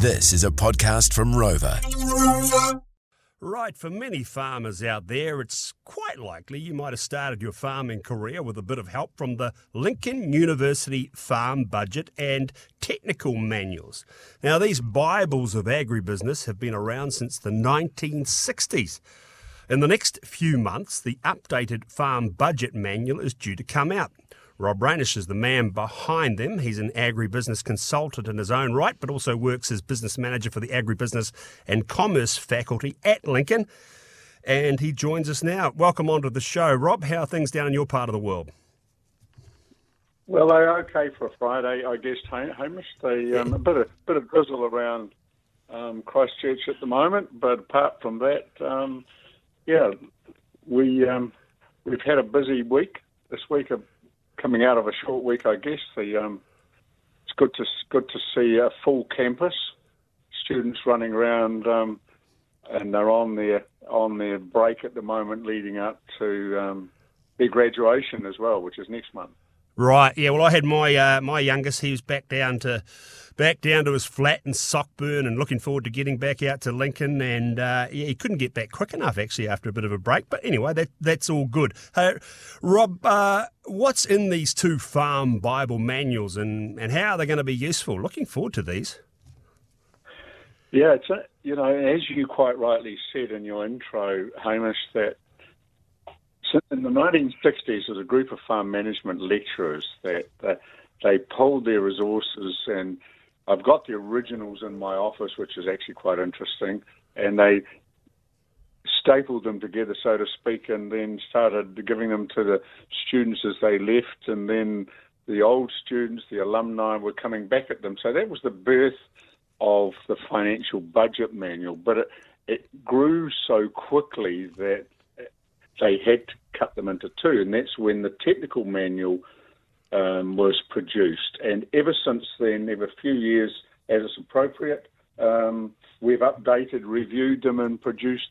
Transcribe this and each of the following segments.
This is a podcast from Rova. Right, for many farmers out there, it's quite likely you might have started your farming career with a bit of help from the Lincoln University Farm Budget and Technical Manuals. Now, these Bibles of agribusiness have been around since the 1960s. In the next few months, the updated Farm Budget Manual is due to come out. Rob Reynish is the man behind them. He's an agribusiness consultant in his own right, but also works as business manager for the Agribusiness and Commerce faculty at Lincoln. And he joins us now. Welcome onto the show. Rob, how are things down in your part of the world? Well, they're okay for a Friday, I guess, Hamish. They um, a bit of bit of drizzle around um, Christchurch at the moment, but apart from that, um, yeah, we um, we've had a busy week this week coming out of a short week, I guess. The um, it's good to good to see a full campus, students running around, um, and they're on their on their break at the moment, leading up to um, their graduation as well, which is next month. Right. Yeah. Well, I had my uh, my youngest. He was back down to back down to his flat in Sockburn, and looking forward to getting back out to Lincoln. And uh, yeah, he couldn't get back quick enough actually after a bit of a break. But anyway, that that's all good. Rob, uh, what's in these two farm Bible manuals, and and how are they going to be useful? Looking forward to these. Yeah, it's a, you know, as you quite rightly said in your intro, Hamish, that in the 1960s, there was a group of farm management lecturers that, that they pulled their resources, and I've got the originals in my office, which is actually quite interesting, and they stapled them together, so to speak, and then started giving them to the students as they left, and then the old students, the alumni, were coming back at them. So that was the birth of the financial budget manual, but it, it grew so quickly that they had to cut them into two, and that's when the technical manual um, was produced. And ever since then, every few years, as it's appropriate, um, we've updated, reviewed them, and produced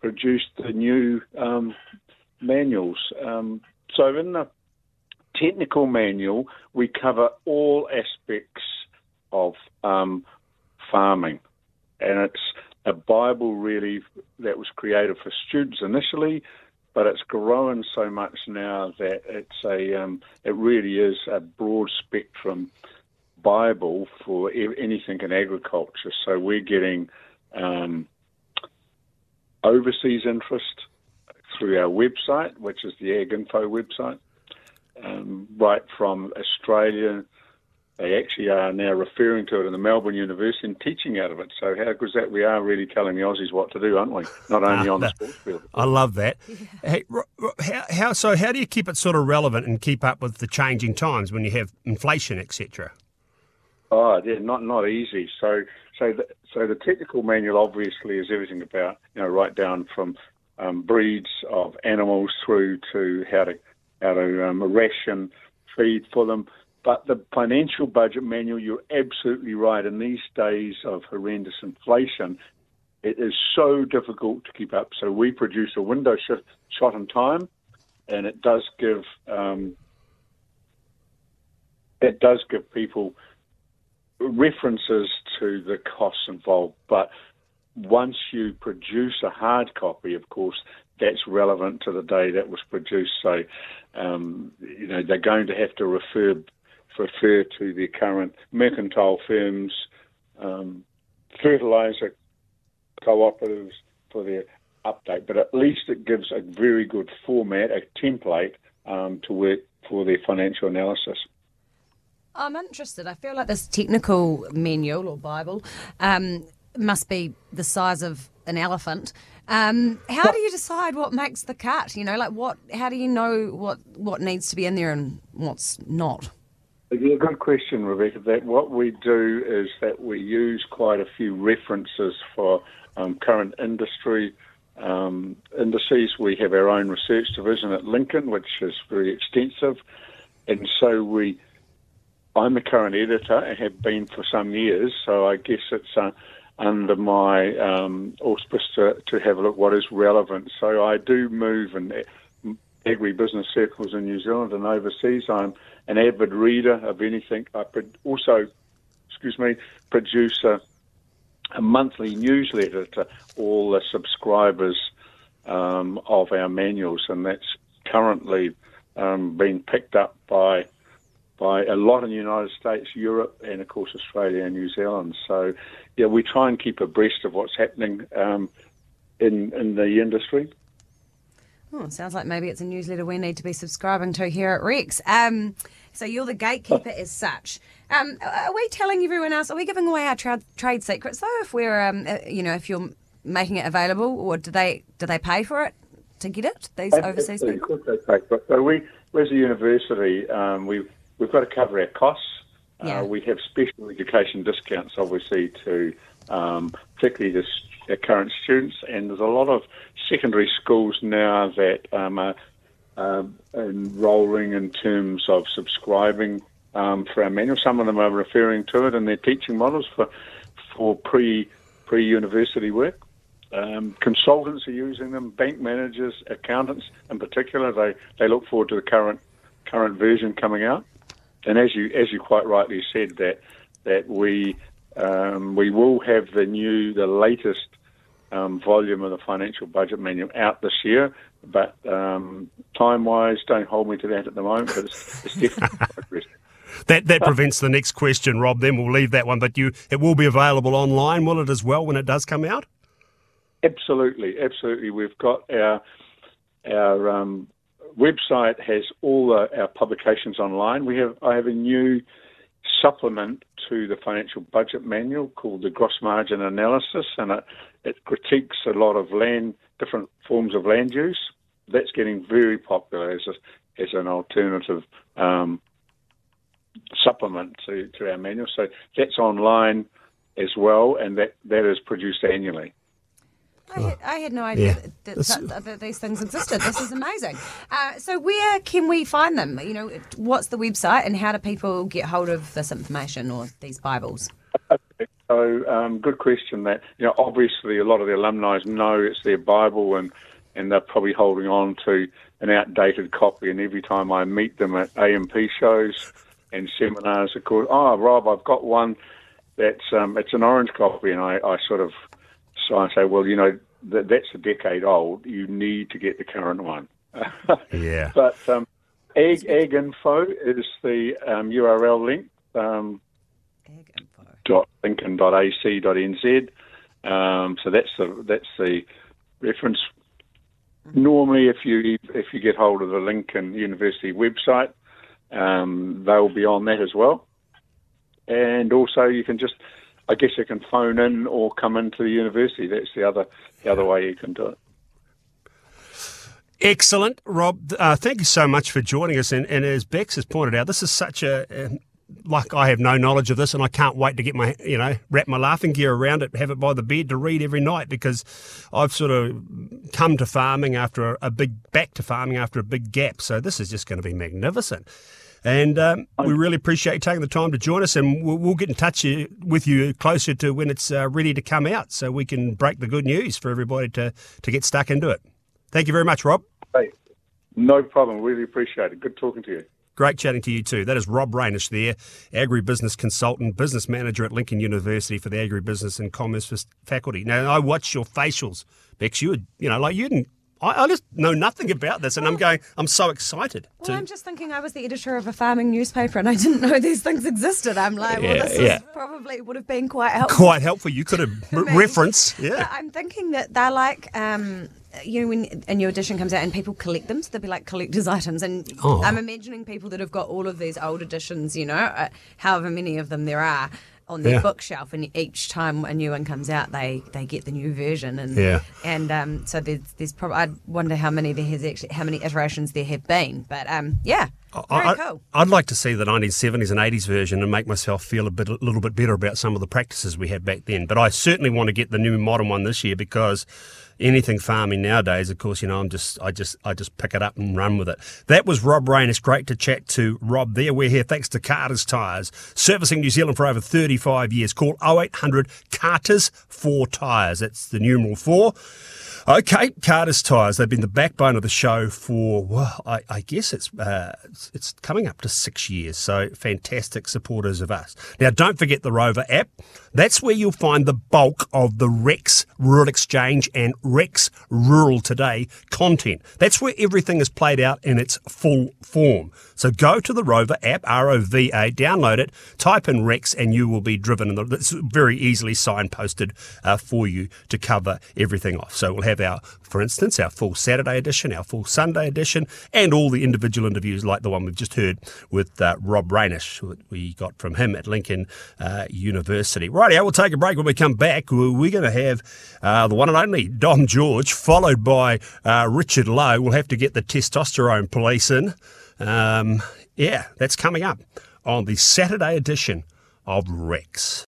produced the new um, manuals. Um, so in the technical manual, we cover all aspects of um, farming, and it's a Bible really that was created for students initially, but it's grown so much now that it's a um, it really is a broad spectrum Bible for anything in agriculture. So we're getting um, overseas interest through our website, which is the Ag Info website, um, right from Australia, they actually are now referring to it in the Melbourne University and teaching out of it. So how good is that? We are really telling the Aussies what to do, aren't we? Not only on the sports field. I love that. Yeah. Hey, how, how so? How do you keep it sort of relevant and keep up with the changing times when you have inflation, etc.? Oh, yeah, not not easy. So so the, so the technical manual obviously is everything about you know right down from um, breeds of animals through to how to how to um, ration feed for them but the financial budget manual, you're absolutely right. In these days of horrendous inflation, it is so difficult to keep up. So we produce a window shift shot in time, and it does give um, it does give people references to the costs involved. But once you produce a hard copy, of course, that's relevant to the day that was produced. So, um, you know, they're going to have to refer refer to the current mercantile firms, um, fertiliser cooperatives for their update. But at least it gives a very good format, a template um, to work for their financial analysis. I'm interested. I feel like this technical manual or Bible um, must be the size of an elephant. Um, how do you decide what makes the cut? You know, like what? How do you know what what needs to be in there and what's not? Yeah, good question, Rebecca. That what we do is that we use quite a few references for um, current industry um, indices. We have our own research division at Lincoln, which is very extensive, and so we. I'm the current editor and have been for some years, so I guess it's uh, under my um, auspice to, to have a look what is relevant. So I do move in agribusiness circles in New Zealand and overseas. I'm an avid reader of anything. I also, excuse me, produce a, a monthly newsletter to all the subscribers um, of our manuals, and that's currently um, being picked up by by a lot in the United States, Europe, and of course Australia and New Zealand. So, yeah, we try and keep abreast of what's happening um, in in the industry. Oh, sounds like maybe it's a newsletter we need to be subscribing to here at Rex. Um, so you're the gatekeeper as such. Um, are we telling everyone else? Are we giving away our tra- trade secrets though? If we're, um, uh, you know, if you're making it available, or do they do they pay for it to get it? These overseas people. Of course they pay. But so we, as a university, um, we've we've got to cover our costs. Yeah. Uh, we have special education discounts, obviously, to um, particularly our current students, and there's a lot of secondary schools now that um, are um, enrolling in terms of subscribing um, for our manual. Some of them are referring to it in their teaching models for for pre pre university work. Um, consultants are using them, bank managers, accountants in particular. They they look forward to the current current version coming out. And as you as you quite rightly said that that we um, we will have the new the latest um, volume of the financial budget manual out this year. But um, time wise, don't hold me to that at the moment. But it's, it's definitely progress. That that prevents the next question, Rob. Then we'll leave that one. But you, it will be available online, will it as well when it does come out? Absolutely, absolutely. We've got our our um, website has all the, our publications online. We have I have a new supplement to the financial budget manual called the gross margin analysis, and it, it critiques a lot of land different forms of land use. That's getting very popular as a, as an alternative um, supplement to, to our manual. So that's online as well, and that, that is produced annually. I had, I had no idea Yeah. that, That's- that, that these things existed. This is amazing. Uh, so, where can we find them? You know, what's the website, and how do people get hold of this information or these Bibles? So, um, good question. That you know, obviously, a lot of the alumni know it's their Bible, and and they're probably holding on to an outdated copy. And every time I meet them at A&P shows and seminars, of course, oh, Rob, I've got one that's um, it's an orange copy, and I, I sort of so I say, well, you know, that, that's a decade old. You need to get the current one. Yeah. But um, Ag, Ag Info is the um, URL link. Um, Ag info. dot lincoln.ac.nz. Um, so that's the that's the reference. Normally, if you if you get hold of the Lincoln University website, um, they'll be on that as well. And also, you can just, I guess, you can phone in or come into the university. That's the other the other way you can do it. Excellent, Rob. Uh, thank you so much for joining us. And, and as Bex has pointed out, this is such a uh, like I have no knowledge of this, and I can't wait to get my you know wrap my laughing gear around it, have it by the bed to read every night because I've sort of come to farming after a, a big back to farming after a big gap. So this is just going to be magnificent. And um, we really appreciate you taking the time to join us, and we'll, we'll get in touch with you closer to when it's uh, ready to come out, so we can break the good news for everybody to to get stuck into it. Thank you very much, Rob. Hey, no problem. Really appreciate it. Good talking to you. Great chatting to you too. That is Rob Reynish there, agribusiness consultant, business manager at Lincoln University for the Agribusiness and Commerce faculty. Now, I watched your facials, Bex. You, were, you know, like you didn't. I, I just know nothing about this, and I'm going. I'm so excited. Well, to, I'm just thinking I was the editor of a farming newspaper and I didn't know these things existed. I'm like, well, this yeah. is probably would have been quite helpful. quite helpful. You could have re- reference, But yeah. I'm thinking that they're like, um, you know, when a new edition comes out and people collect them, so they'll be like collector's items. And Oh. I'm imagining people that have got all of these old editions, you know, uh, however many of them there are. On their Yeah. bookshelf, and each time a new one comes out, they, they get the new version, and Yeah. and um, so there's there's probably I wonder how many there has actually how many iterations there have been, but um, yeah, very I, cool. would like to see the 1970s and 80s version and make myself feel a bit, a little bit better about some of the practices we had back then. But I certainly want to get the new modern one this year because anything farming nowadays, of course, you know, I'm just, I just, I just pick it up and run with it. That was Rob Rain. It's great to chat to Rob there. We're here thanks to Carter's Tyres, servicing New Zealand for over 35 years. Call 0800 Carter's 4 Tyres. That's the numeral 4. Okay, Carter's Tyres. They've been the backbone of the show for, well, I, I guess it's uh, it's coming up to six years. So fantastic supporters of us. Now, don't forget the Rova app. That's where you'll find the bulk of the Rex Rural Exchange and Rex Rural Today content. That's where everything is played out in its full form. So go to the Rova app, R O V A, download it, type in Rex, and you will be driven. It's very easily signposted uh, for you to cover everything off. So we'll have our, for instance, our full Saturday edition, our full Sunday edition, and all the individual interviews like the one we've just heard with uh, Rob Reynish we got from him at Lincoln uh, University. Right, I will take a break. When we come back, we're going to have uh, the one and only Dom George, followed by uh, Richard Lowe. We'll have to get the testosterone police in. Um, yeah, that's coming up on the Saturday edition of Rex.